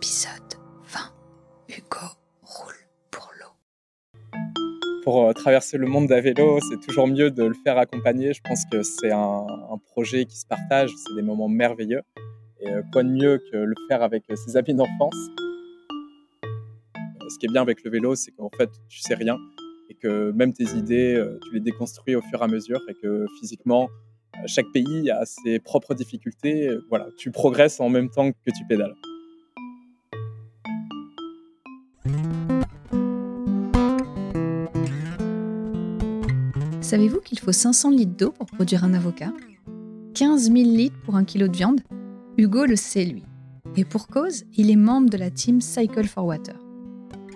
Épisode 20. Hugo roule pour l'eau. Pour euh, traverser le monde à vélo, c'est toujours mieux de le faire accompagner. Je pense que c'est un, projet qui se partage, c'est des moments merveilleux. Et euh, quoi de mieux que le faire avec euh, ses amis d'enfance? Ce qui est bien avec le vélo, c'est qu'en fait, tu sais rien et que même tes idées, tu les déconstruis au fur et à mesure et que physiquement, chaque pays a ses propres difficultés. Voilà, tu progresses en même temps que tu pédales. Savez-vous qu'il faut 500 litres d'eau pour produire un avocat? 15 000 litres pour un kilo de viande? Hugo le sait, lui. Et pour cause, il est membre de la team Cycle for Water.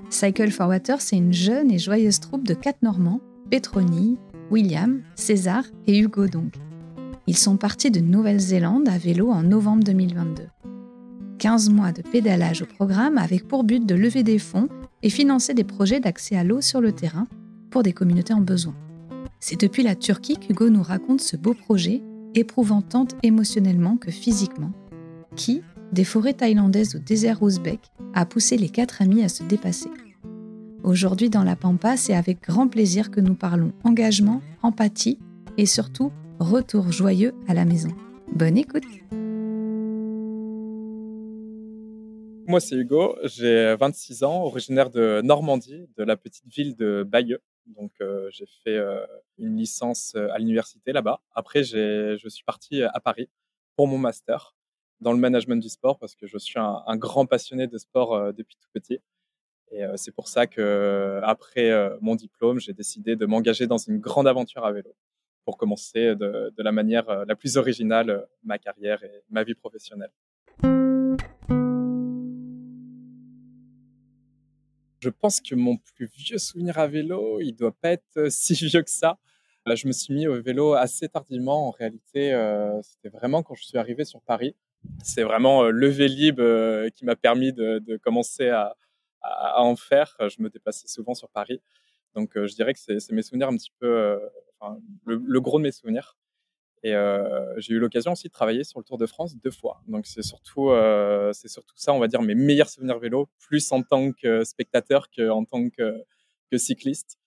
Cycle for Water, c'est une jeune et joyeuse troupe de quatre Normands, Pétronille, William, César et Hugo donc. Ils sont partis de Nouvelle-Zélande à vélo en novembre 2022. 15 mois de pédalage au programme avec pour but de lever des fonds et financer des projets d'accès à l'eau sur le terrain pour des communautés en besoin. C'est depuis la Turquie qu'Hugo nous raconte ce beau projet, éprouvant tant émotionnellement que physiquement, qui, des forêts thaïlandaises au désert ouzbek, a poussé les quatre amis à se dépasser. Aujourd'hui dans la Pampa, c'est avec grand plaisir que nous parlons engagement, empathie et surtout retour joyeux à la maison. Bonne écoute Moi, c'est Hugo, j'ai 26 ans, originaire de Normandie, de la petite ville de Bayeux. Donc, euh, j'ai fait euh, une licence à l'université là-bas. Après, je suis parti à Paris pour mon master dans le management du sport parce que je suis un, grand passionné de sport depuis tout petit. Et c'est pour ça que après mon diplôme, j'ai décidé de m'engager dans une grande aventure à vélo pour commencer de, de la manière la plus originale ma carrière et ma vie professionnelle. Je pense que mon plus vieux souvenir à vélo, il doit pas être euh, si vieux que ça. Euh, Je me suis mis au vélo assez tardivement. En réalité, euh, c'était vraiment quand je suis arrivé sur Paris. C'est vraiment euh, le Vélib euh, qui m'a permis de, commencer à, en faire. Je me déplaçais souvent sur Paris. Donc, je dirais que c'est mes souvenirs un petit peu, enfin, le gros de mes souvenirs. Et euh, j'ai eu l'occasion aussi de travailler sur le Tour de France deux fois. Donc c'est surtout, euh, c'est surtout ça, on va dire, mes meilleurs souvenirs vélo, plus en tant que spectateur qu'en tant que, cycliste.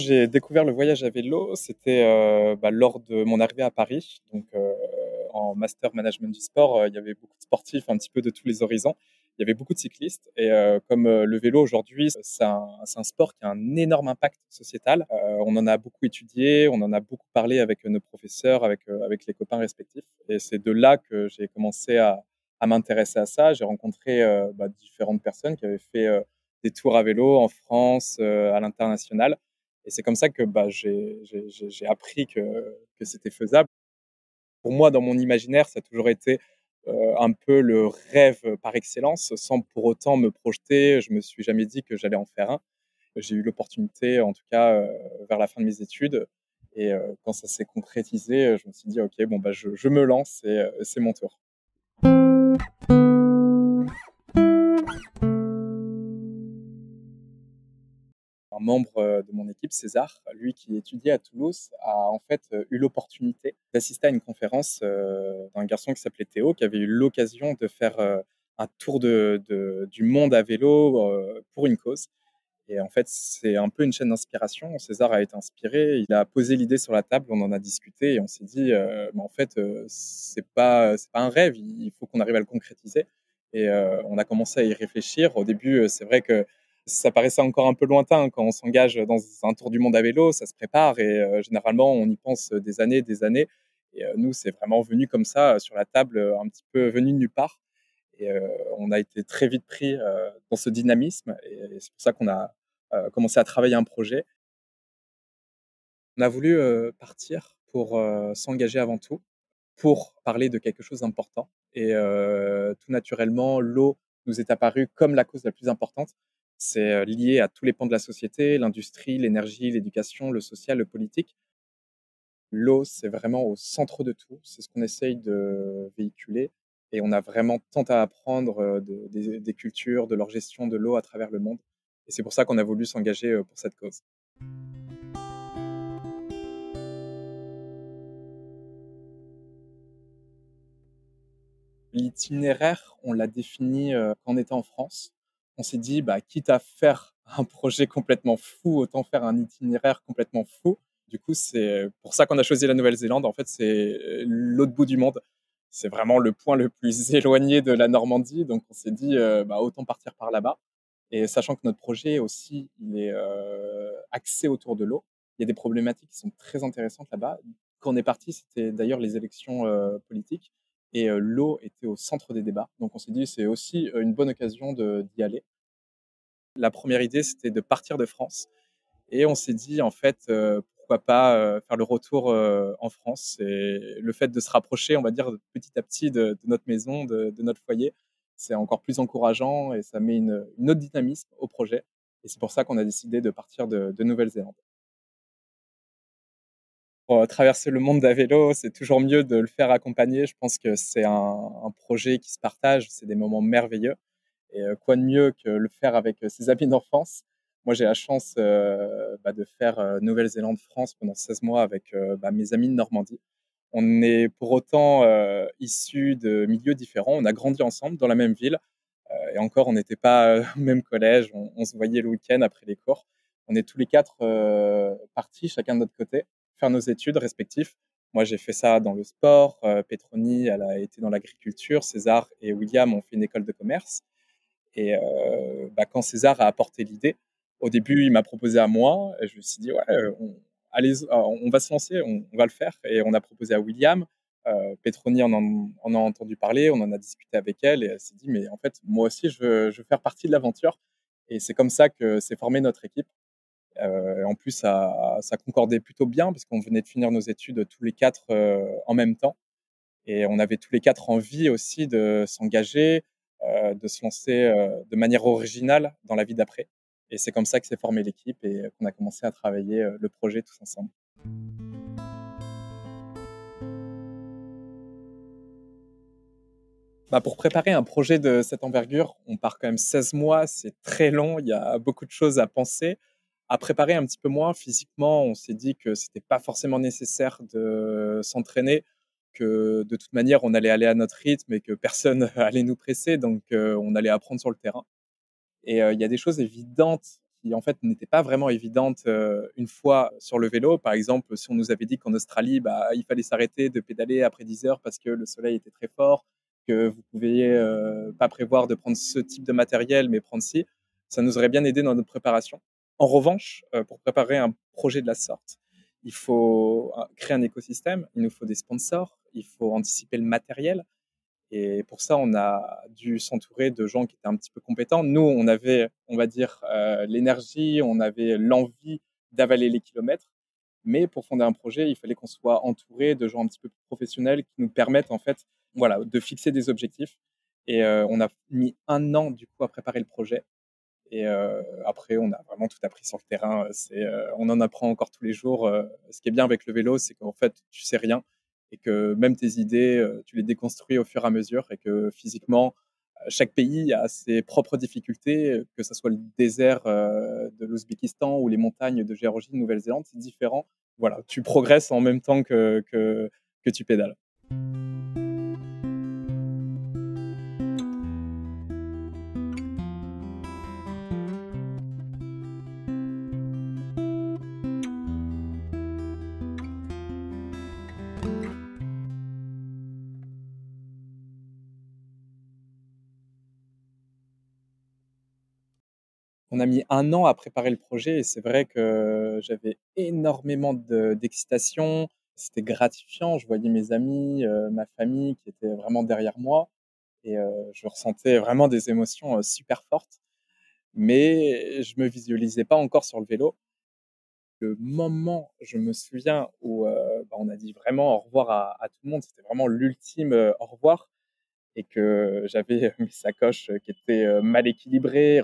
J'ai découvert le voyage à vélo, c'était euh, bah, lors de mon arrivée à Paris. Donc en master management du sport, il y avait beaucoup de sportifs un petit peu de tous les horizons. Il y avait beaucoup de cyclistes et euh, comme euh, le vélo aujourd'hui, c'est un, c'est un sport qui a un énorme impact sociétal. Euh, on en a beaucoup étudié, on en a beaucoup parlé avec nos professeurs, avec euh, avec les copains respectifs. Et c'est de là que j'ai commencé à, à m'intéresser à ça. J'ai rencontré euh, bah, différentes personnes qui avaient fait euh, des tours à vélo en France, euh, à l'international. Et c'est comme ça que bah, j'ai appris que, que c'était faisable. Pour moi, dans mon imaginaire, ça a toujours été euh, un peu le rêve par excellence, sans pour autant me projeter. Je me suis jamais dit que j'allais en faire un. J'ai eu l'opportunité, en tout cas, euh, vers la fin de mes études. Et euh, quand ça s'est concrétisé, je me suis dit, OK, bon, bah, je, je me lance et c'est mon tour. Membre euh, de mon équipe, César, lui qui étudiait à Toulouse, a en fait euh, eu l'opportunité d'assister à une conférence euh, d'un garçon qui s'appelait Théo, qui avait eu l'occasion de faire un tour de, du monde à vélo pour une cause. Et en fait, c'est un peu une chaîne d'inspiration. César a été inspiré, il a posé l'idée sur la table, on en a discuté et on s'est dit, en fait, euh, c'est pas un rêve, il faut qu'on arrive à le concrétiser. Et on a commencé à y réfléchir. Au début, c'est vrai que ça paraissait encore un peu lointain quand on s'engage dans un tour du monde à vélo, ça se prépare et euh, généralement on y pense des années, des années. Et euh, nous, c'est vraiment venu comme ça euh, sur la table, un petit peu venu de nulle part. Et on a été très vite pris dans ce dynamisme et, et c'est pour ça qu'on a commencé à travailler un projet. On a voulu partir pour s'engager avant tout, pour parler de quelque chose d'important. Et tout naturellement, l'eau nous est apparue comme la cause la plus importante. C'est lié à tous les pans de la société, l'industrie, l'énergie, l'éducation, le social, le politique. L'eau, c'est vraiment au centre de tout. C'est ce qu'on essaye de véhiculer. Et on a vraiment tant à apprendre de- des, cultures, de leur gestion de l'eau à travers le monde. Et c'est pour ça qu'on a voulu s'engager pour cette cause. L'itinéraire, on l'a défini quand on était en France. On s'est dit, bah, quitte à faire un projet complètement fou, autant faire un itinéraire complètement fou. Du coup, c'est pour ça qu'on a choisi la Nouvelle-Zélande. En fait, c'est l'autre bout du monde. C'est vraiment le point le plus éloigné de la Normandie. Donc, on s'est dit, bah, autant partir par là-bas. Et sachant que notre projet aussi, il est axé autour de l'eau. Il y a des problématiques qui sont très intéressantes là-bas. Quand on est parti, c'était d'ailleurs les élections politiques et l'eau était au centre des débats. Donc on s'est dit c'est aussi une bonne occasion d'y aller. La première idée c'était de partir de France et on s'est dit en fait pourquoi pas faire le retour en France et le fait de se rapprocher on va dire petit à petit de, notre maison, de, notre foyer, c'est encore plus encourageant et ça met une, autre dynamisme au projet. Et c'est pour ça qu'on a décidé de partir de Nouvelle-Zélande traverser le monde à vélo, c'est toujours mieux de le faire accompagner. Je pense que c'est un, projet qui se partage, c'est des moments merveilleux. Et euh, quoi de mieux que le faire avec euh, ses amis d'enfance? Moi, j'ai la chance euh, bah, de faire Nouvelle-Zélande-France pendant 16 mois avec bah, mes amis de Normandie. On est pour autant issus de milieux différents. On a grandi ensemble dans la même ville. et encore, on n'était pas au même collège. On, se voyait le week-end après les cours. On est tous les quatre partis, chacun de notre côté nos études respectifs. Moi, j'ai fait ça dans le sport. Euh, Petroni, elle a été dans l'agriculture. César et William ont fait une école de commerce. Et euh, bah, quand César a apporté l'idée, au début, il m'a proposé à moi. Je me suis dit, ouais, on, allez, on va se lancer, on, va le faire. Et on a proposé à William. Euh, Petroni en, en, a entendu parler, on en a discuté avec elle et elle s'est dit, mais en fait, moi aussi, je veux faire partie de l'aventure. Et c'est comme ça que s'est formée notre équipe. Euh, en plus, ça, concordait plutôt bien parce qu'on venait de finir nos études tous les quatre euh, en même temps. Et on avait tous les quatre envie aussi de s'engager, euh, de se lancer de manière originale dans la vie d'après. Et c'est comme ça que s'est formée l'équipe et qu'on a commencé à travailler le projet tous ensemble. Bah pour préparer un projet de cette envergure, on part quand même 16 mois, c'est très long, il y a beaucoup de choses à penser à préparer un petit peu moins physiquement. On s'est dit que c'était pas forcément nécessaire de s'entraîner, que de toute manière on allait aller à notre rythme et que personne allait nous presser, donc euh, on allait apprendre sur le terrain. Et euh, il y a des choses évidentes qui en fait n'étaient pas vraiment évidentes euh, une fois sur le vélo. Par exemple, si on nous avait dit qu'en Australie, bah, il fallait s'arrêter de pédaler après 10 heures parce que le soleil était très fort, que vous pouviez pas prévoir de prendre ce type de matériel, mais prendre ci, ça nous aurait bien aidé dans notre préparation. En revanche, euh, pour préparer un projet de la sorte, il faut euh, créer un écosystème, il nous faut des sponsors, il faut anticiper le matériel. Et pour ça, on a dû s'entourer de gens qui étaient un petit peu compétents. Nous, on avait, on va dire, euh, l'énergie, on avait l'envie d'avaler les kilomètres. Mais pour fonder un projet, il fallait qu'on soit entouré de gens un petit peu plus professionnels qui nous permettent, en fait, voilà, de fixer des objectifs. Et on a mis un an, du coup, à préparer le projet. Et euh, après, on a vraiment tout appris sur le terrain. Euh, on en apprend encore tous les jours. Euh, ce qui est bien avec le vélo, c'est qu'en fait, tu sais rien et que même tes idées, tu les déconstruis au fur et à mesure et que physiquement, chaque pays a ses propres difficultés, que ce soit le désert de l'Ouzbékistan ou les montagnes de Géorgie, de Nouvelle-Zélande, c'est différent. Voilà, tu progresses en même temps que, que tu pédales. A mis un an à préparer le projet et c'est vrai que j'avais énormément d'excitation. C'était gratifiant. Je voyais mes amis, euh, ma famille qui étaient vraiment derrière moi et euh, je ressentais vraiment des émotions euh, super fortes. Mais je me visualisais pas encore sur le vélo. Le moment, je me souviens où bah, on a dit vraiment au revoir à, tout le monde, c'était vraiment l'ultime au revoir et que j'avais mes sacoches qui étaient mal équilibrées,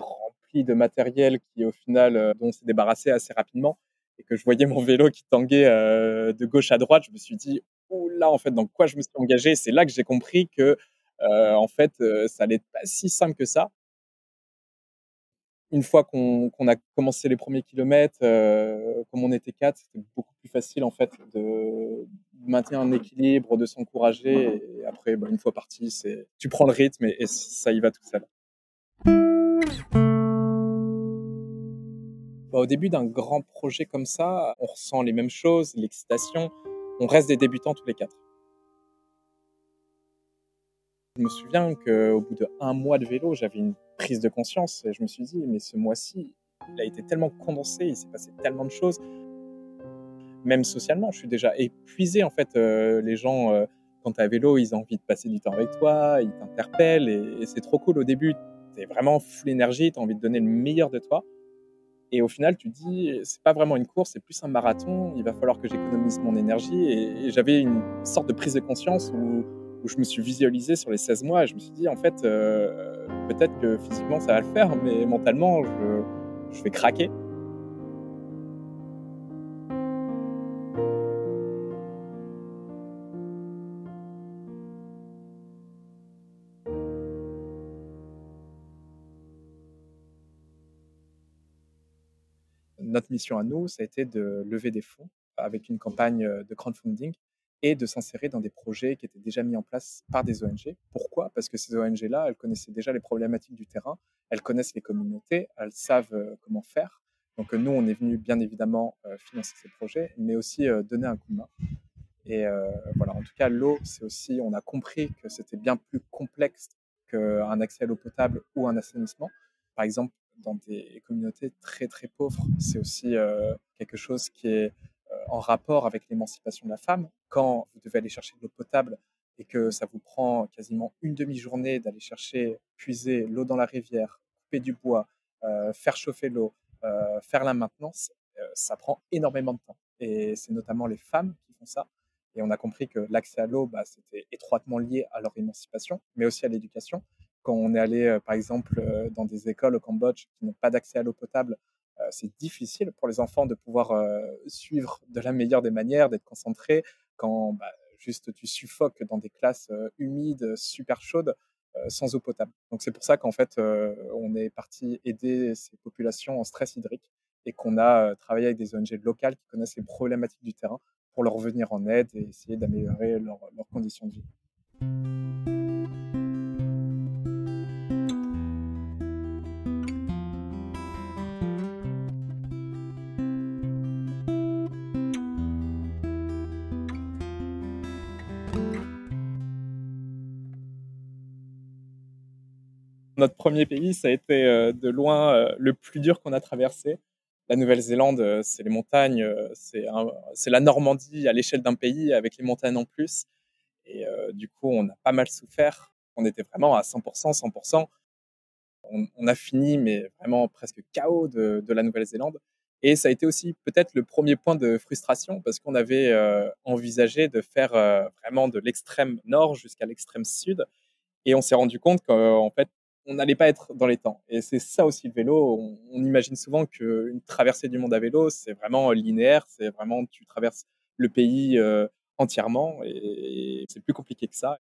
de matériel qui, au final, euh, dont on s'est débarrassé assez rapidement et que je voyais mon vélo qui tanguait euh, de gauche à droite, je me suis dit, là, en fait, dans quoi je me suis engagé? C'est là que j'ai compris que, euh, en fait, ça allait pas si simple que ça. Une fois qu'on a commencé les premiers kilomètres, comme on était quatre, c'était beaucoup plus facile, en fait, de, maintenir un équilibre, de s'encourager. Et après, bah, une fois parti, tu prends le rythme et, ça y va tout seul. Bah, au début d'un grand projet comme ça, on ressent les mêmes choses, l'excitation. On reste des débutants tous les quatre. Je me souviens qu'au bout d'un mois de vélo, j'avais une prise de conscience et je me suis dit, mais ce mois-ci, il a été tellement condensé, il s'est passé tellement de choses. Même socialement, je suis déjà épuisé en fait. Euh, les gens, euh, quand tu es à vélo, ils ont envie de passer du temps avec toi, ils t'interpellent et, c'est trop cool au début. Tu es vraiment full énergie, tu as envie de donner le meilleur de toi. Et au final, tu dis, c'est pas vraiment une course, c'est plus un marathon. Il va falloir que j'économise mon énergie. Et, j'avais une sorte de prise de conscience où, où, je me suis visualisé sur les 16 mois. Et je me suis dit, en fait, euh, peut-être que physiquement ça va le faire, mais mentalement, je, je vais craquer. À nous, ça a été de lever des fonds avec une campagne de crowdfunding et de s'insérer dans des projets qui étaient déjà mis en place par des ONG. Pourquoi? Parce que ces ONG-là, elles connaissaient déjà les problématiques du terrain, elles connaissent les communautés, elles savent comment faire. Donc nous, on est venu bien évidemment financer ces projets, mais aussi donner un coup de main. Et voilà, en tout cas, l'eau, c'est aussi, on a compris que c'était bien plus complexe qu'un accès à l'eau potable ou un assainissement. Par exemple, dans des communautés très très pauvres, c'est aussi quelque chose qui est euh, en rapport avec l'émancipation de la femme. Quand vous devez aller chercher de l'eau potable et que ça vous prend quasiment une demi-journée d'aller chercher, puiser l'eau dans la rivière, couper du bois, euh, faire chauffer l'eau, euh, faire la maintenance, ça prend énormément de temps. Et c'est notamment les femmes qui font ça. Et on a compris que l'accès à l'eau, bah, c'était étroitement lié à leur émancipation, mais aussi à l'éducation. Quand on est allé, par exemple, dans des écoles au Cambodge qui n'ont pas d'accès à l'eau potable, euh, c'est difficile pour les enfants de pouvoir euh, suivre de la meilleure des manières, d'être concentrés quand bah, juste tu suffoques dans des classes euh, humides, super chaudes, sans eau potable. Donc c'est pour ça qu'en fait, on est parti aider ces populations en stress hydrique et qu'on a travaillé avec des ONG locales qui connaissent les problématiques du terrain pour leur venir en aide et essayer d'améliorer leurs conditions de vie. Notre premier pays, ça a été euh, de loin euh, le plus dur qu'on a traversé. La Nouvelle-Zélande, euh, c'est les montagnes, c'est la Normandie à l'échelle d'un pays avec les montagnes en plus. Et du coup, on a pas mal souffert. On était vraiment à 100%, 100%. On, a fini, mais vraiment presque chaos de, de la Nouvelle-Zélande. Et ça a été aussi peut-être le premier point de frustration parce qu'on avait envisagé de faire vraiment de l'extrême nord jusqu'à l'extrême sud. Et on s'est rendu compte qu'en fait, on n'allait pas être dans les temps. Et c'est ça aussi le vélo. On, imagine souvent qu'une traversée du monde à vélo, c'est vraiment linéaire, c'est vraiment tu traverses le pays euh, entièrement et, c'est plus compliqué que ça.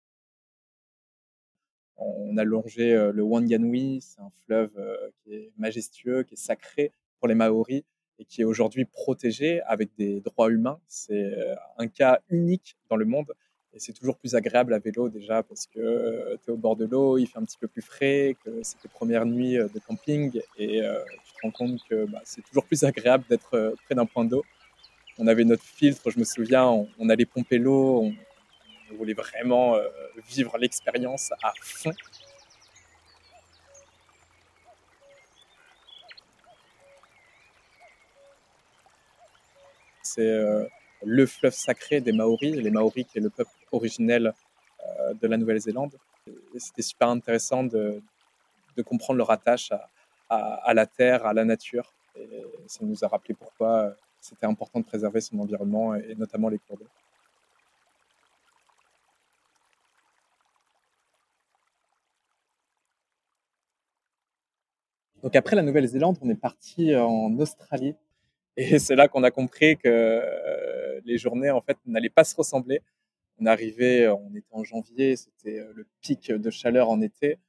On a longé euh, le Wanganui, c'est un fleuve euh, qui est majestueux, qui est sacré pour les Maoris et qui est aujourd'hui protégé avec des droits humains. C'est un cas unique dans le monde et c'est toujours plus agréable à vélo déjà parce que euh, tu es au bord de l'eau, il fait un petit peu plus frais, que c'est tes premières nuits euh, de camping et euh, tu te rends compte que bah, c'est toujours plus agréable d'être près d'un point d'eau. On avait notre filtre, je me souviens, on, allait pomper l'eau, on, voulait vraiment vivre l'expérience à fond. C'est le fleuve sacré des Maoris, les Maoris qui est le peuple originel euh, de la Nouvelle-Zélande. C'était super intéressant de, comprendre leur attache à, la terre, à la nature. Ça nous a rappelé pourquoi euh, c'était important de préserver son environnement et notamment les cours d'eau. Donc après la Nouvelle-Zélande, on est parti en Australie et c'est là qu'on a compris que euh, les journées en fait n'allaient pas se ressembler. On arrivait, on était en janvier, c'était euh, le pic de chaleur en été,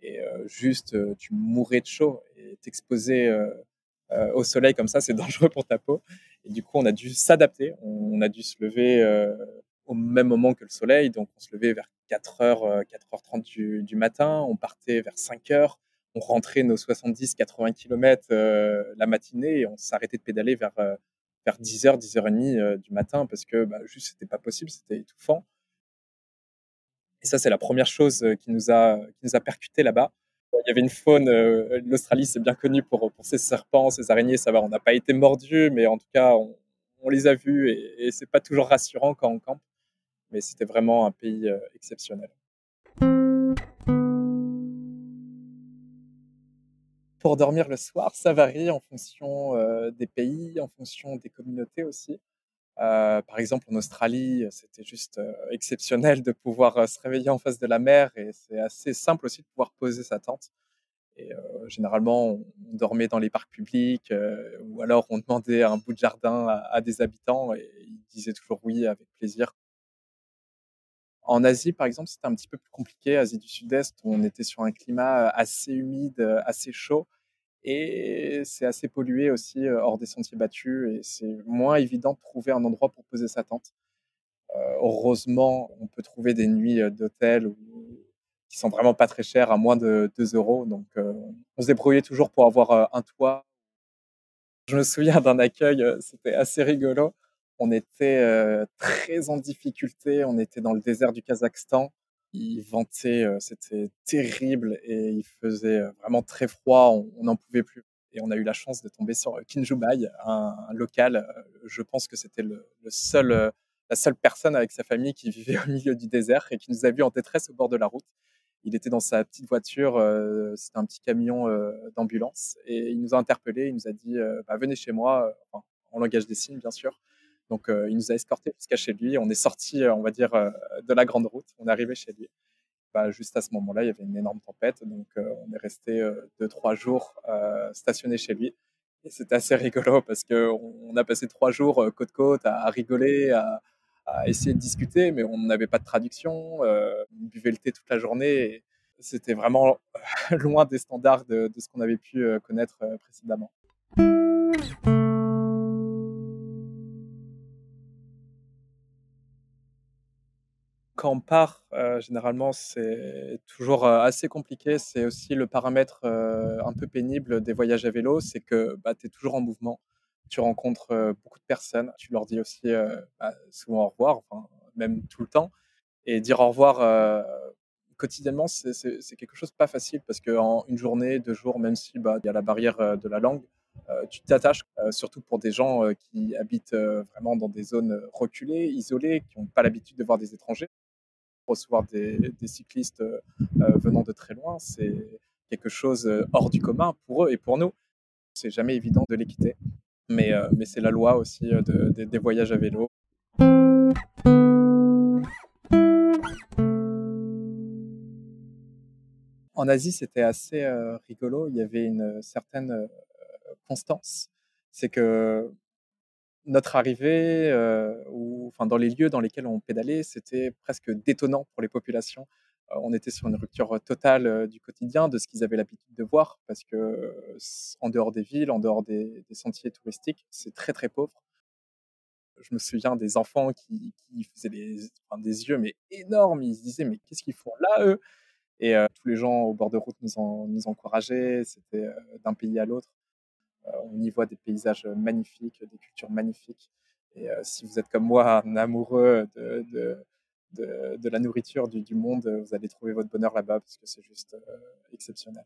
et euh, juste tu mourais de chaud et t'exposer au soleil comme ça, c'est dangereux pour ta peau. Et du coup, on a dû s'adapter. On a dû se lever au même moment que le soleil. Donc, on se levait vers 4h, 4h30 du, du matin. On partait vers 5h. On rentrait nos 70-80 km la matinée et on s'arrêtait de pédaler vers, vers 10h, 10h30 du matin parce que bah, juste, c'était pas possible, c'était étouffant. Et ça, c'est la première chose qui nous a, qui nous a percuté là-bas. Il y avait une faune, l'Australie, c'est bien connu pour, pour ses serpents, ses araignées, ça va, on n'a pas été mordu, mais en tout cas, on, les a vus et, et c'est pas toujours rassurant quand on campe mais c'était vraiment un pays euh, exceptionnel. Pour dormir le soir, ça varie en fonction euh, des pays, en fonction des communautés aussi. Euh, par exemple, en Australie, c'était juste exceptionnel de pouvoir se réveiller en face de la mer et c'est assez simple aussi de pouvoir poser sa tente. Et généralement, on, dormait dans les parcs publics ou alors on demandait un bout de jardin à des habitants et ils disaient toujours oui avec plaisir. En Asie, par exemple, c'était un petit peu plus compliqué. Asie du Sud-Est, on était sur un climat assez humide, assez chaud. Et c'est assez pollué aussi hors des sentiers battus. Et c'est moins évident de trouver un endroit pour poser sa tente. heureusement, on peut trouver des nuits d'hôtel qui sont vraiment pas très chères, à moins de 2 euros. Donc, on se débrouillait toujours pour avoir un toit. Je me souviens d'un accueil, c'était assez rigolo on était très en difficulté. On était dans le désert du Kazakhstan. Il ventait, c'était terrible et il faisait vraiment très froid. On n'en pouvait plus. Et on a eu la chance de tomber sur Kinjubai, un, local. Je pense que c'était le, seul, la seule personne avec sa famille qui vivait au milieu du désert et qui nous a vus en détresse au bord de la route. Il était dans sa petite voiture, c'était un petit camion d'ambulance, et il nous a interpellés. Il nous a dit bah, Venez chez moi, en langage des signes, bien sûr. Donc, euh, il nous a escortés jusqu'à chez lui. On est sorti, euh, on va dire, euh, de la grande route. On est arrivé chez lui. Bah, juste à ce moment-là, il y avait une énorme tempête. Donc, on est resté deux, trois jours stationné chez lui. Et c'était assez rigolo parce qu'on a passé trois jours côte côte à, rigoler, à, essayer de discuter, mais on n'avait pas de traduction. on buvait le thé toute la journée. C'était vraiment loin des standards de, de ce qu'on avait pu connaître précédemment. Quand on part, euh, généralement, c'est toujours euh, assez compliqué. C'est aussi le paramètre euh, un peu pénible des voyages à vélo, c'est que bah, tu es toujours en mouvement. Tu rencontres beaucoup de personnes. Tu leur dis aussi bah, souvent au revoir, même tout le temps. Et dire au revoir quotidiennement, c'est quelque chose pas facile parce qu'en une journée, deux jours, même si bah, il y a la barrière de la langue, tu t'attaches, surtout pour des gens qui habitent vraiment dans des zones reculées, isolées, qui n'ont pas l'habitude de voir des étrangers recevoir des, cyclistes euh, euh, venant de très loin, c'est quelque chose euh, hors du commun pour eux et pour nous. C'est jamais évident de mais, mais c'est la loi aussi des voyages à vélo. En Asie, c'était assez rigolo. Il y avait une certaine constance. C'est que notre arrivée, euh, ou enfin dans les lieux dans lesquels on pédalait, c'était presque détonnant pour les populations. Euh, on était sur une rupture totale euh, du quotidien, de ce qu'ils avaient l'habitude de voir, parce que en dehors des villes, en dehors des, sentiers touristiques, c'est très très pauvre. Je me souviens des enfants qui, faisaient des, yeux mais énormes. Ils se disaient mais qu'est-ce qu'ils font là eux? Et tous les gens au bord de route nous, nous encourageaient. C'était d'un pays à l'autre. Euh, on y voit des paysages magnifiques, des cultures magnifiques. Et euh, si vous êtes comme moi un amoureux de, de, la nourriture du, monde, vous allez trouver votre bonheur là-bas parce que c'est juste euh, exceptionnel.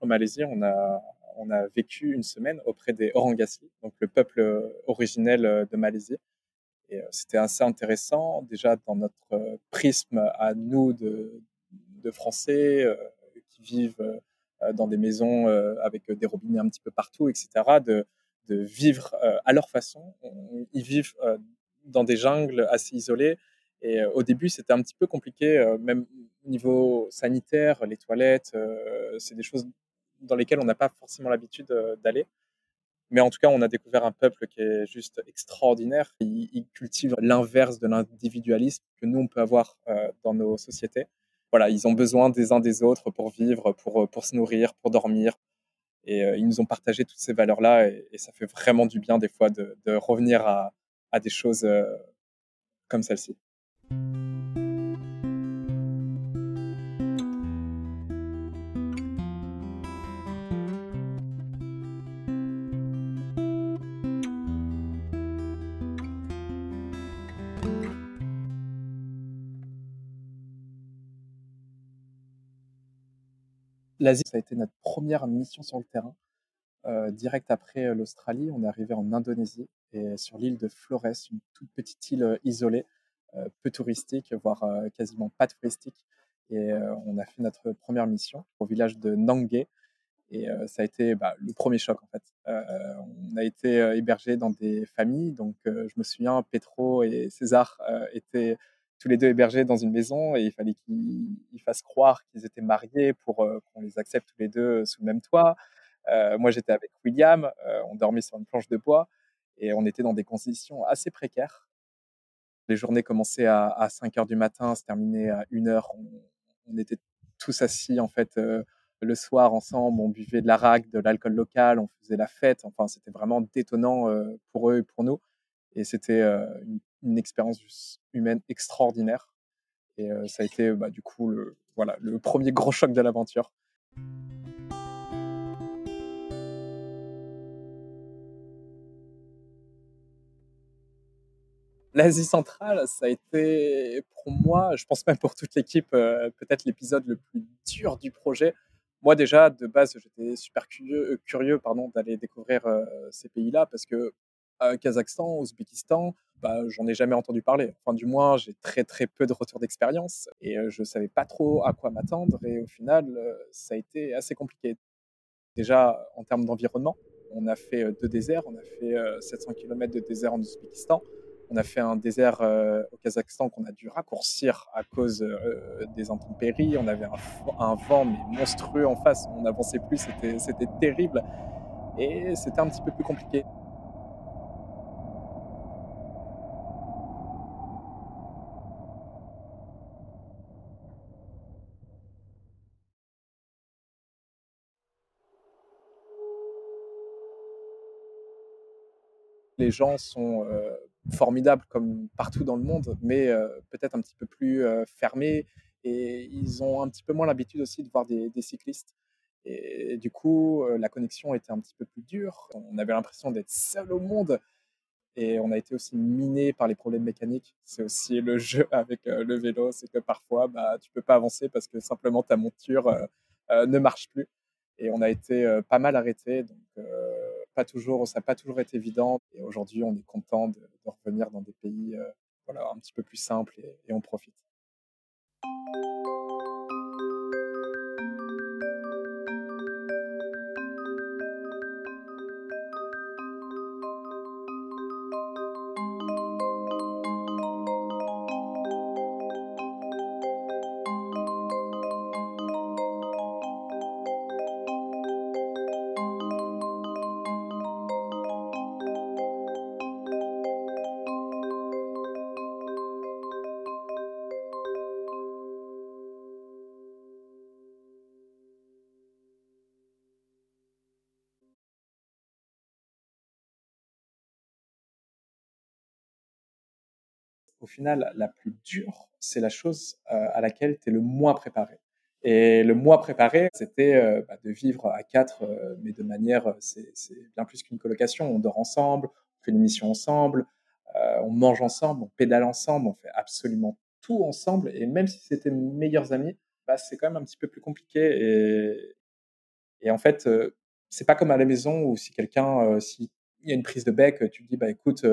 En Malaisie, on a, on a vécu une semaine auprès des Orangassi, donc le peuple originel de Malaisie. Et c'était assez intéressant, déjà dans notre prisme à nous de, de Français qui vivent dans des maisons euh, avec des robinets un petit peu partout, etc., de, vivre euh, à leur façon. Ils vivent dans des jungles assez isolés. Et au début, c'était un petit peu compliqué, même au niveau sanitaire, les toilettes, c'est des choses dans lesquelles on n'a pas forcément l'habitude d'aller. Mais en tout cas, on a découvert un peuple qui est juste extraordinaire. Il, il cultive l'inverse de l'individualisme que nous, on peut avoir dans nos sociétés voilà, ils ont besoin des uns des autres pour vivre, pour, euh, pour se nourrir, pour dormir. Et euh, ils nous ont partagé toutes ces valeurs-là et, ça fait vraiment du bien des fois de, revenir à, à des choses comme celle-ci. L'Asie, ça a été notre première mission sur le terrain. Euh, direct après euh, l'Australie, on est arrivé en Indonésie et sur l'île de Flores, une toute petite île euh, isolée, peu touristique, voire quasiment pas touristique. Et on a fait notre première mission au village de Nangé. Et ça a été bah, le premier choc en fait. on a été hébergés dans des familles. Donc je me souviens, Petro et César étaient tous les deux hébergés dans une maison et il fallait qu'ils fassent croire qu'ils étaient mariés pour euh, qu'on les accepte tous les deux sous le même toit. Euh, moi, j'étais avec William, euh, on dormait sur une planche de bois et on était dans des conditions assez précaires. Les journées commençaient à, 5 heures du matin, se terminaient à 1 heure. On, était tous assis en fait le soir ensemble, on buvait de la de l'alcool local, on faisait la fête. Enfin, c'était vraiment détonnant pour eux et pour nous. Et c'était une expérience humaine extraordinaire. Et ça a été bah, du coup le, voilà, le premier gros choc de l'aventure. L'Asie centrale, ça a été pour moi, je pense même pour toute l'équipe, peut-être l'épisode le plus dur du projet. Moi déjà, de base, j'étais super curieux, curieux pardon, d'aller découvrir ces pays-là parce que Kazakhstan, Ouzbékistan, bah, j'en ai jamais entendu parler. Enfin, du moins, j'ai très très peu de retour d'expérience et je savais pas trop à quoi m'attendre. Et au final, ça a été assez compliqué. Déjà, en termes d'environnement, on a fait deux déserts. On a fait 700 km de désert en Ouzbékistan. On a fait un désert au Kazakhstan qu'on a dû raccourcir à cause des intempéries. On avait un, vent monstrueux en face. On n'avançait plus, c'était terrible. Et c'était un petit peu plus compliqué. Les gens sont formidables comme partout dans le monde, mais peut-être un petit peu plus fermés et ils ont un petit peu moins l'habitude aussi de voir des, cyclistes. Et, du coup, la connexion était un petit peu plus dure. On avait l'impression d'être seul au monde et on a été aussi miné par les problèmes mécaniques. C'est aussi le jeu avec le vélo, c'est que parfois, bah, tu peux pas avancer parce que simplement ta monture ne marche plus. Et on a été pas mal arrêté. Donc, pas toujours, ça n'a pas toujours été évident. Et aujourd'hui, on est content de, revenir dans des pays voilà, un petit peu plus simples et on profite. La plus dure, c'est la chose euh, à laquelle tu es le moins préparé. Et le moins préparé, c'était euh, bah, de vivre à quatre, euh, mais de manière, c'est bien plus qu'une colocation. On dort ensemble, on fait une mission ensemble, on mange ensemble, on pédale ensemble, on fait absolument tout ensemble. Et même si c'était meilleurs amis, bah, c'est quand même un petit peu plus compliqué. Et, et en fait, c'est pas comme à la maison où si quelqu'un, s'il y a une prise de bec, tu te dis, bah écoute,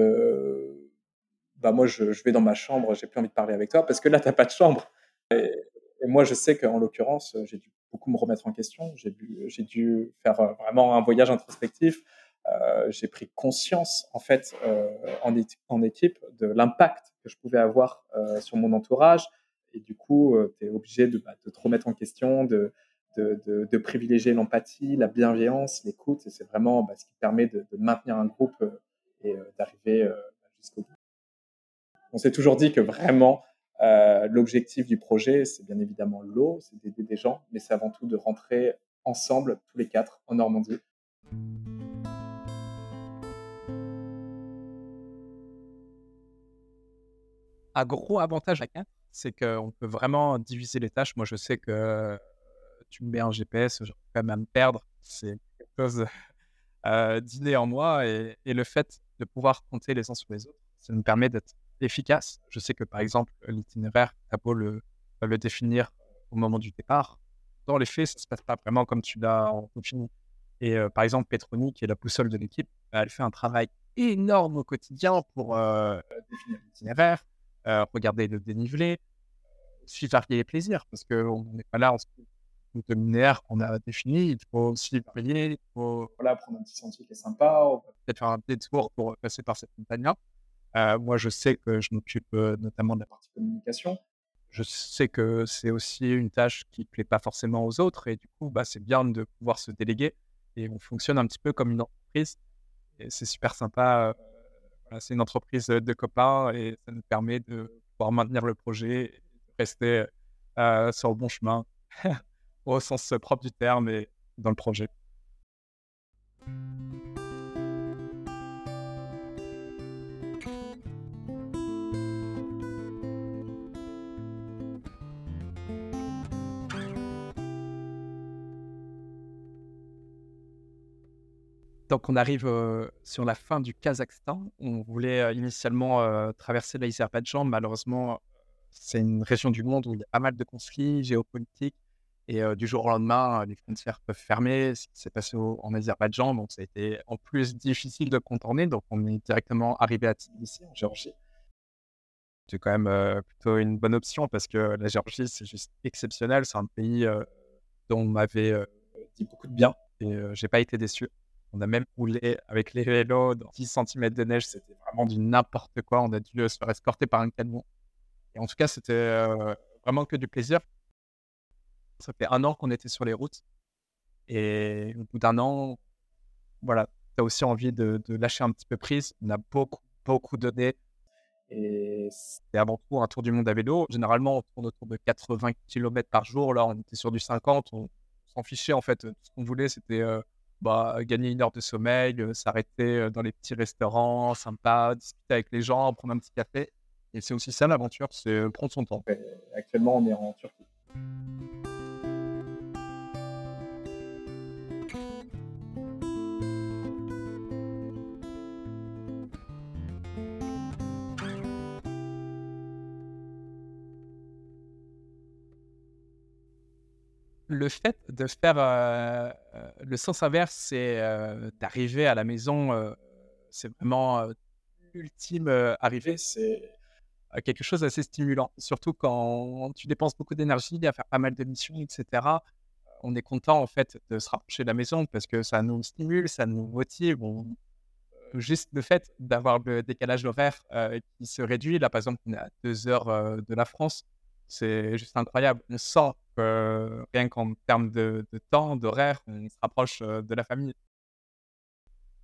bah moi je, vais dans ma chambre, j'ai plus envie de parler avec toi parce que là tu n'as pas de chambre. Et, moi je sais qu'en l'occurrence j'ai dû beaucoup me remettre en question, j'ai dû, faire euh, vraiment un voyage introspectif. Euh, j'ai pris conscience en fait euh, en, équipe de l'impact que je pouvais avoir sur mon entourage et du coup tu es obligé de, bah, de, te remettre en question, de, de privilégier l'empathie, la bienveillance, l'écoute et c'est vraiment bah, ce qui permet de, maintenir un groupe et d'arriver jusqu'au bout on s'est toujours dit que vraiment, euh, l'objectif du projet, c'est bien évidemment l'eau, c'est d'aider des gens, mais c'est avant tout de rentrer ensemble, tous les quatre, en Normandie.。un gros avantage à 4, c'est qu'on peut vraiment diviser les tâches. Moi, je sais que tu me mets un GPS, je vais même perdre. C'est quelque chose euh, d'inné en moi. Et, le fait de pouvoir compter les uns sur les autres, ça me permet d'être efficace. Je sais que, par exemple, l'itinéraire, tu as beau le, le définir au moment du départ. Dans les faits, ça ne se passe pas vraiment comme tu l'as défini. Et euh, par exemple, Petroni, qui est la boussole de l'équipe, bah, elle fait un travail énorme au quotidien pour euh, définir l'itinéraire, euh, regarder le dénivelé, suivre les plaisirs, parce qu'on n'est pas là en de linéaire qu'on a défini. Il faut aussi varier, il faut voilà, prendre un petit sentier qui est sympa, peut-être faire un détour pour passer par cette montagne-là. Moi, je sais que je m'occupe notamment de la partie communication je sais que c'est aussi une tâche qui ne plaît pas forcément aux autres et du coup, bah, c'est bien de pouvoir se déléguer et on fonctionne un petit peu comme une entreprise et c'est super sympa. c'est une entreprise de copains et ça nous permet de pouvoir maintenir le projet, et rester sur le bon chemin au sens propre du terme et dans le projet. Donc, on arrive sur la fin du Kazakhstan. On voulait initialement traverser l'Azerbaïdjan. Malheureusement, c'est une région du monde où il y a pas mal de conflits géopolitiques. Et du jour au lendemain, les frontières peuvent fermer. Ce qui s'est passé en Azerbaïdjan, donc ça a été en plus difficile de contourner. Donc, on est directement arrivé à Tbilissi, en Géorgie. C'est quand même plutôt une bonne option parce que la Géorgie, c'est juste exceptionnel. C'est un pays dont on m'avait dit beaucoup de bien et j'ai pas été déçu. On a même roulé avec les vélos dans 10 cm de neige. C'était vraiment du n'importe quoi. On a dû se faire escorter par un camion. Et en tout cas, c'était euh, vraiment que du plaisir. Ça fait un an qu'on était sur les routes. Et au bout d'un an, voilà, tu as aussi envie de, lâcher un petit peu prise. On a beaucoup, beaucoup donné. Et c'était avant tout un tour du monde à vélo. Généralement, on tourne autour de 80 km par jour. Là, on était sur du 50. On s'en fichait, en fait. Ce qu'on voulait, c'était euh, bah, gagner une heure de sommeil, s'arrêter dans les petits restaurants sympas, discuter avec les gens, prendre un petit café. Et c'est aussi ça l'aventure, c'est prendre son temps. actuellement, on est en Turquie. Le fait de faire le sens inverse, c'est d'arriver à la maison, c'est vraiment l'ultime arrivée, c'est quelque chose d'assez stimulant, surtout quand tu dépenses beaucoup d'énergie à faire pas mal de missions, etc. On est content en fait de se rapprocher de la maison parce que ça nous stimule, ça nous motive. juste le fait d'avoir le décalage horaire qui se réduit, là par exemple on est à deux heures de la France, c'est juste incroyable. On sent que rien qu'en termes de, temps, d'horaire, on se rapproche de la famille.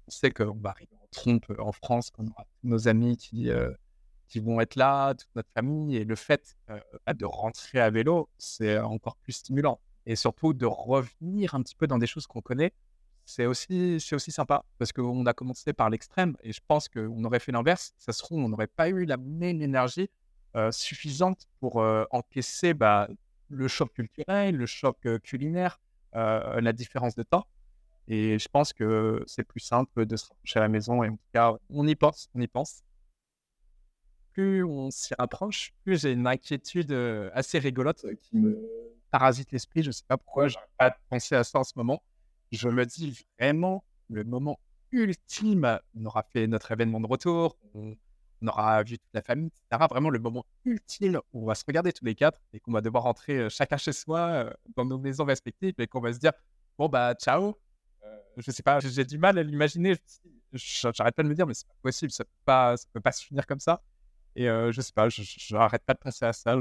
On sait qu'on va en trompe en France, qu'on aura tous nos amis qui, qui vont être là, toute notre famille. Et le fait bah, de rentrer à vélo, c'est encore plus stimulant. Et surtout de revenir un petit peu dans des choses qu'on connaît, c'est aussi, aussi sympa parce qu'on a commencé par l'extrême et je pense qu'on aurait fait l'inverse. Ça se on n'aurait pas eu la même énergie euh, suffisante pour euh, encaisser bah, le choc culturel, le choc euh, culinaire, la différence de temps. Et je pense que c'est plus simple de se rapprocher à la maison. Et en tout cas, on y pense, on y pense. Plus on s'y rapproche, plus j'ai une inquiétude assez rigolote qui me parasite l'esprit. Je ne sais pas pourquoi, j'arrive pas à penser à ça en ce moment. Je me dis vraiment, le moment ultime, on aura fait notre événement de retour, aura vu toute la famille, etc. Vraiment le moment ultime où on va se regarder tous les quatre et qu'on va devoir rentrer chacun chez soi dans nos maisons respectives et qu'on va se dire bon bah ciao. je sais pas, j'ai du mal à l'imaginer. J'arrête pas de me dire mais c'est pas possible, ça peut pas, peut pas se finir comme ça. Et je sais pas, je n'arrête pas de penser à ça.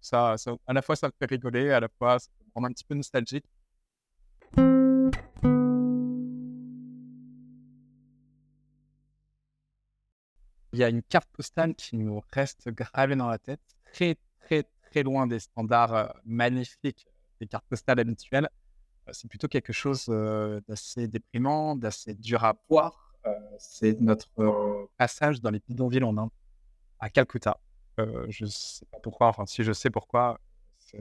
ça. À la fois ça me fait rigoler, à la fois ça me rend un petit peu nostalgique. Il y a une carte postale qui nous reste gravée dans la tête, très, très, très loin des standards euh, magnifiques des cartes postales habituelles. Euh, c'est plutôt quelque chose euh, d'assez déprimant, d'assez dur à voir. c'est notre passage dans les bidonvilles en Inde, à Calcutta. je ne sais pas pourquoi, enfin si je sais pourquoi,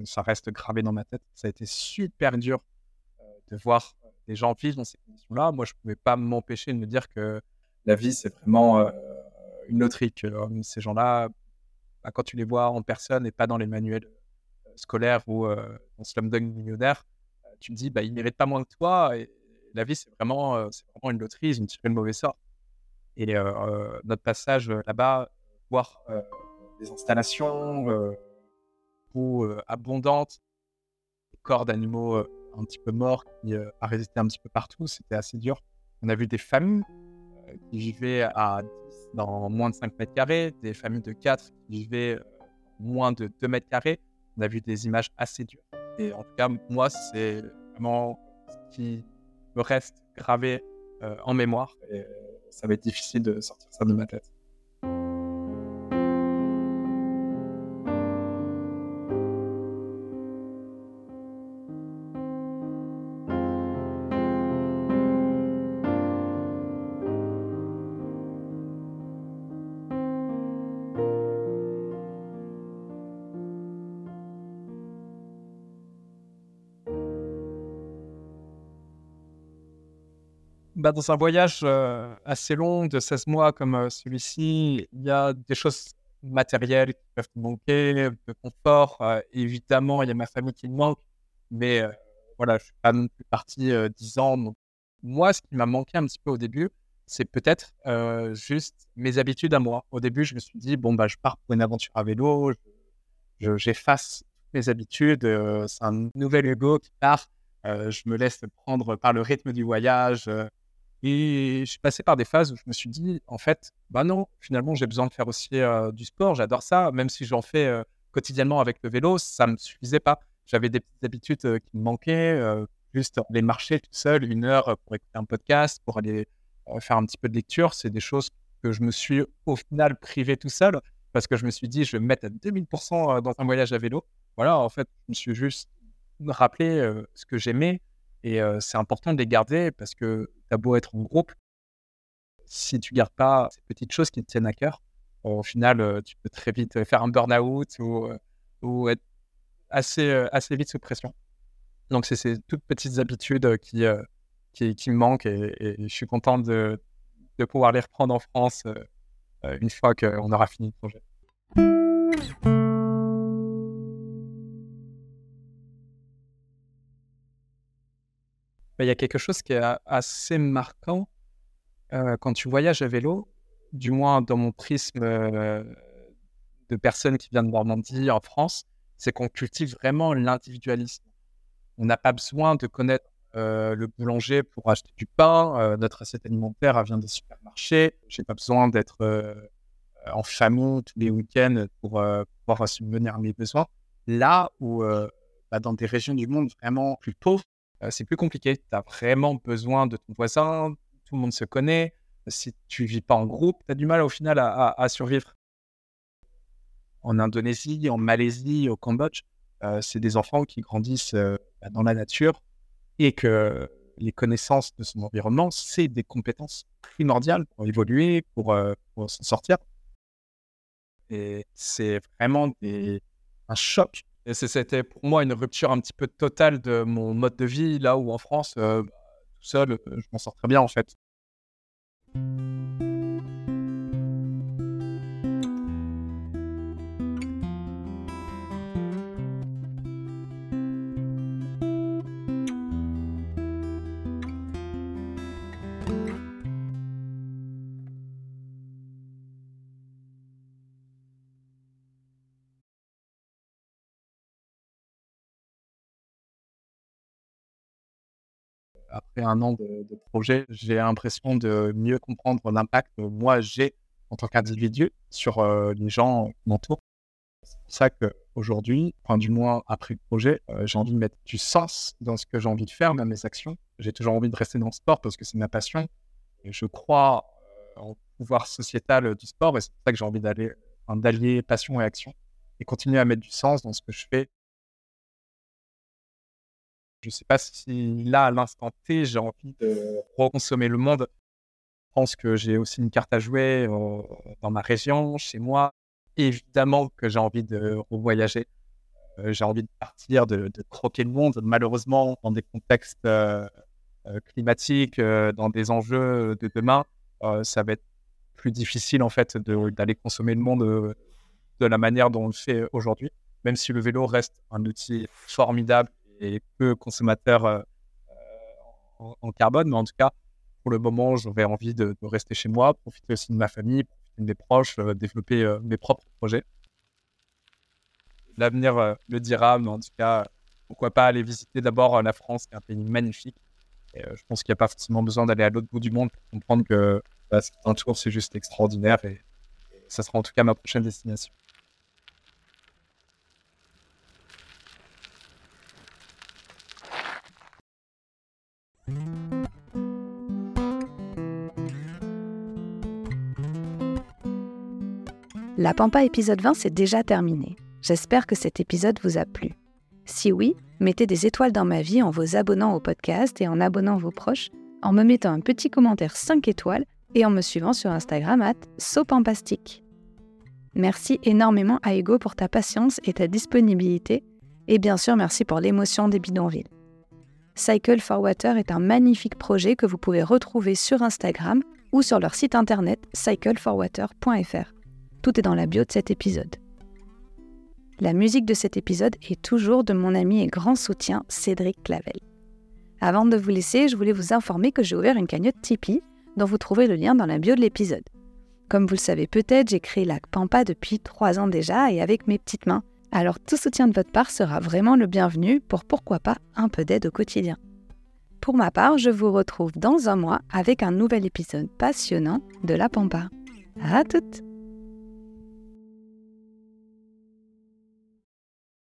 ça reste gravé dans ma tête. Ça a été super dur de voir des gens vivre dans ces conditions-là. Moi, je ne pouvais pas m'empêcher de me dire que la vie, c'est vraiment une loterie. Que ces gens-là, bah, quand tu les vois en personne et pas dans les manuels scolaires ou dans Slumdog Millionnaire, tu me dis, bah, ils méritent pas moins que toi. Et la vie, c'est vraiment, c'est vraiment une loterie. Ils ont tiré le mauvais sort. Et notre passage là-bas, voir des installations ou abondantes, des corps d'animaux un petit peu morts qui a résisté un petit peu partout, c'était assez dur. On a vu des familles qui vivaient à 10 dans moins de 5 mètres carrés, des familles de 4 qui vivaient moins de 2 mètres carrés. On a vu des images assez dures. Et en tout cas, moi, c'est vraiment ce qui me reste gravé en mémoire. Et ça va être difficile de sortir ça de ma tête. Bah, dans un voyage assez long de 16 mois comme celui-ci, il y a des choses matérielles qui peuvent manquer, de confort. évidemment, il y a ma famille qui me manque, mais voilà, je suis pas non plus parti 10 ans. Moi, ce qui m'a manqué un petit peu au début, c'est peut-être juste mes habitudes à moi. Au début, je me suis dit, bon, bah, je pars pour une aventure à vélo, j'efface mes habitudes, c'est un nouvel ego qui part, je me laisse prendre par le rythme du voyage, et je suis passé par des phases où je me suis dit, en fait, bah non, finalement, j'ai besoin de faire aussi du sport. J'adore ça, même si j'en fais quotidiennement avec le vélo, ça ne me suffisait pas. J'avais des petites habitudes qui me manquaient, juste aller marcher tout seul une heure pour écouter un podcast, pour aller faire un petit peu de lecture. C'est des choses que je me suis au final privé tout seul parce que je me suis dit, je vais me mettre à 2000% dans un voyage à vélo. Voilà, en fait, je me suis juste rappelé ce que j'aimais et c'est important de les garder parce que as beau être en groupe, si tu gardes pas ces petites choses qui te tiennent à cœur, au final, tu peux très vite faire un burn-out ou, être assez, assez vite sous pression. Donc, c'est ces toutes petites habitudes qui, qui, qui, me manquent et, je suis content de, de, pouvoir les reprendre en France une fois qu'on aura fini le projet. Il y a quelque chose qui est assez marquant quand tu voyages à vélo, du moins dans mon prisme de personnes qui viennent de Normandie, en France, c'est qu'on cultive vraiment l'individualisme. On n'a pas besoin de connaître le boulanger pour acheter du pain. notre assiette alimentaire vient des supermarchés. J'ai pas besoin d'être en famille tous les week-ends pour pouvoir subvenir à mes besoins. Là où, bah, dans des régions du monde vraiment plus pauvres, c'est plus compliqué. Tu as vraiment besoin de ton voisin, tout le monde se connaît. Si tu vis pas en groupe, tu as du mal au final à, survivre. En Indonésie, en Malaisie, au Cambodge, c'est des enfants qui grandissent bah, dans la nature et que les connaissances de son environnement, c'est des compétences primordiales pour évoluer, pour, s'en sortir. Et c'est vraiment un choc et c'était pour moi une rupture un petit peu totale de mon mode de vie, là où en France, euh, bah, tout seul, euh, je m'en sors très bien en fait. Un an de, projet, j'ai l'impression de mieux comprendre l'impact que moi j'ai en tant qu'individu sur les gens qui m'entourent. C'est pour ça qu'aujourd'hui, enfin, du moins après le projet, j'ai envie de mettre du sens dans ce que j'ai envie de faire, dans mes actions. J'ai toujours envie de rester dans le sport parce que c'est ma passion. Je crois au pouvoir sociétal du sport et c'est pour ça que j'ai envie d'aller, d'allier passion et action et continuer à mettre du sens dans ce que je fais je ne sais pas si là, à l'instant T, j'ai envie de reconsommer le monde. Je pense que j'ai aussi une carte à jouer dans ma région, chez moi. évidemment que j'ai envie de revoyager. Euh, j'ai envie de partir, de, croquer le monde. Malheureusement, dans des contextes euh, euh, climatiques, dans des enjeux de demain, ça va être plus difficile en fait d'aller consommer le monde de la manière dont on le fait aujourd'hui. Même si le vélo reste un outil formidable et peu consommateur en, carbone, mais en tout cas, pour le moment, j'aurais envie de, rester chez moi, profiter aussi de ma famille, profiter de mes proches, développer mes propres projets l'avenir euh, le dira, mais en tout cas, pourquoi pas aller visiter d'abord euh, la France, qui est un pays magnifique. Euh, je pense qu'il n'y a pas forcément besoin d'aller à l'autre bout du monde pour comprendre que bah, un tour, c'est juste extraordinaire et, ça sera en tout cas ma prochaine destination. La Pampa épisode 20, c'est déjà terminé. J'espère que cet épisode vous a plu. Si oui, mettez des étoiles dans ma vie en vous abonnant au podcast et en abonnant vos proches, en me mettant un petit commentaire 5 étoiles et en me suivant sur Instagram at sopampastique. Merci énormément à Hugo pour ta patience et ta disponibilité, et bien sûr merci pour l'émotion des bidonvilles. Cycle for Water est un magnifique projet que vous pouvez retrouver sur Instagram ou sur leur site internet cycleforwater.fr. Tout est dans la bio de cet épisode. La musique de cet épisode est toujours de mon ami et grand soutien Cédric Clavel. Avant de vous laisser, je voulais vous informer que j'ai ouvert une cagnotte Tipeee dont vous trouverez le lien dans la bio de l'épisode. Comme vous le savez peut-être, j'ai créé la Pampa depuis trois ans déjà et avec mes petites mains. Alors tout soutien de votre part sera vraiment le bienvenu pour pourquoi pas un peu d'aide au quotidien. Pour ma part, je vous retrouve dans un mois avec un nouvel épisode passionnant de la Pampa. À toutes!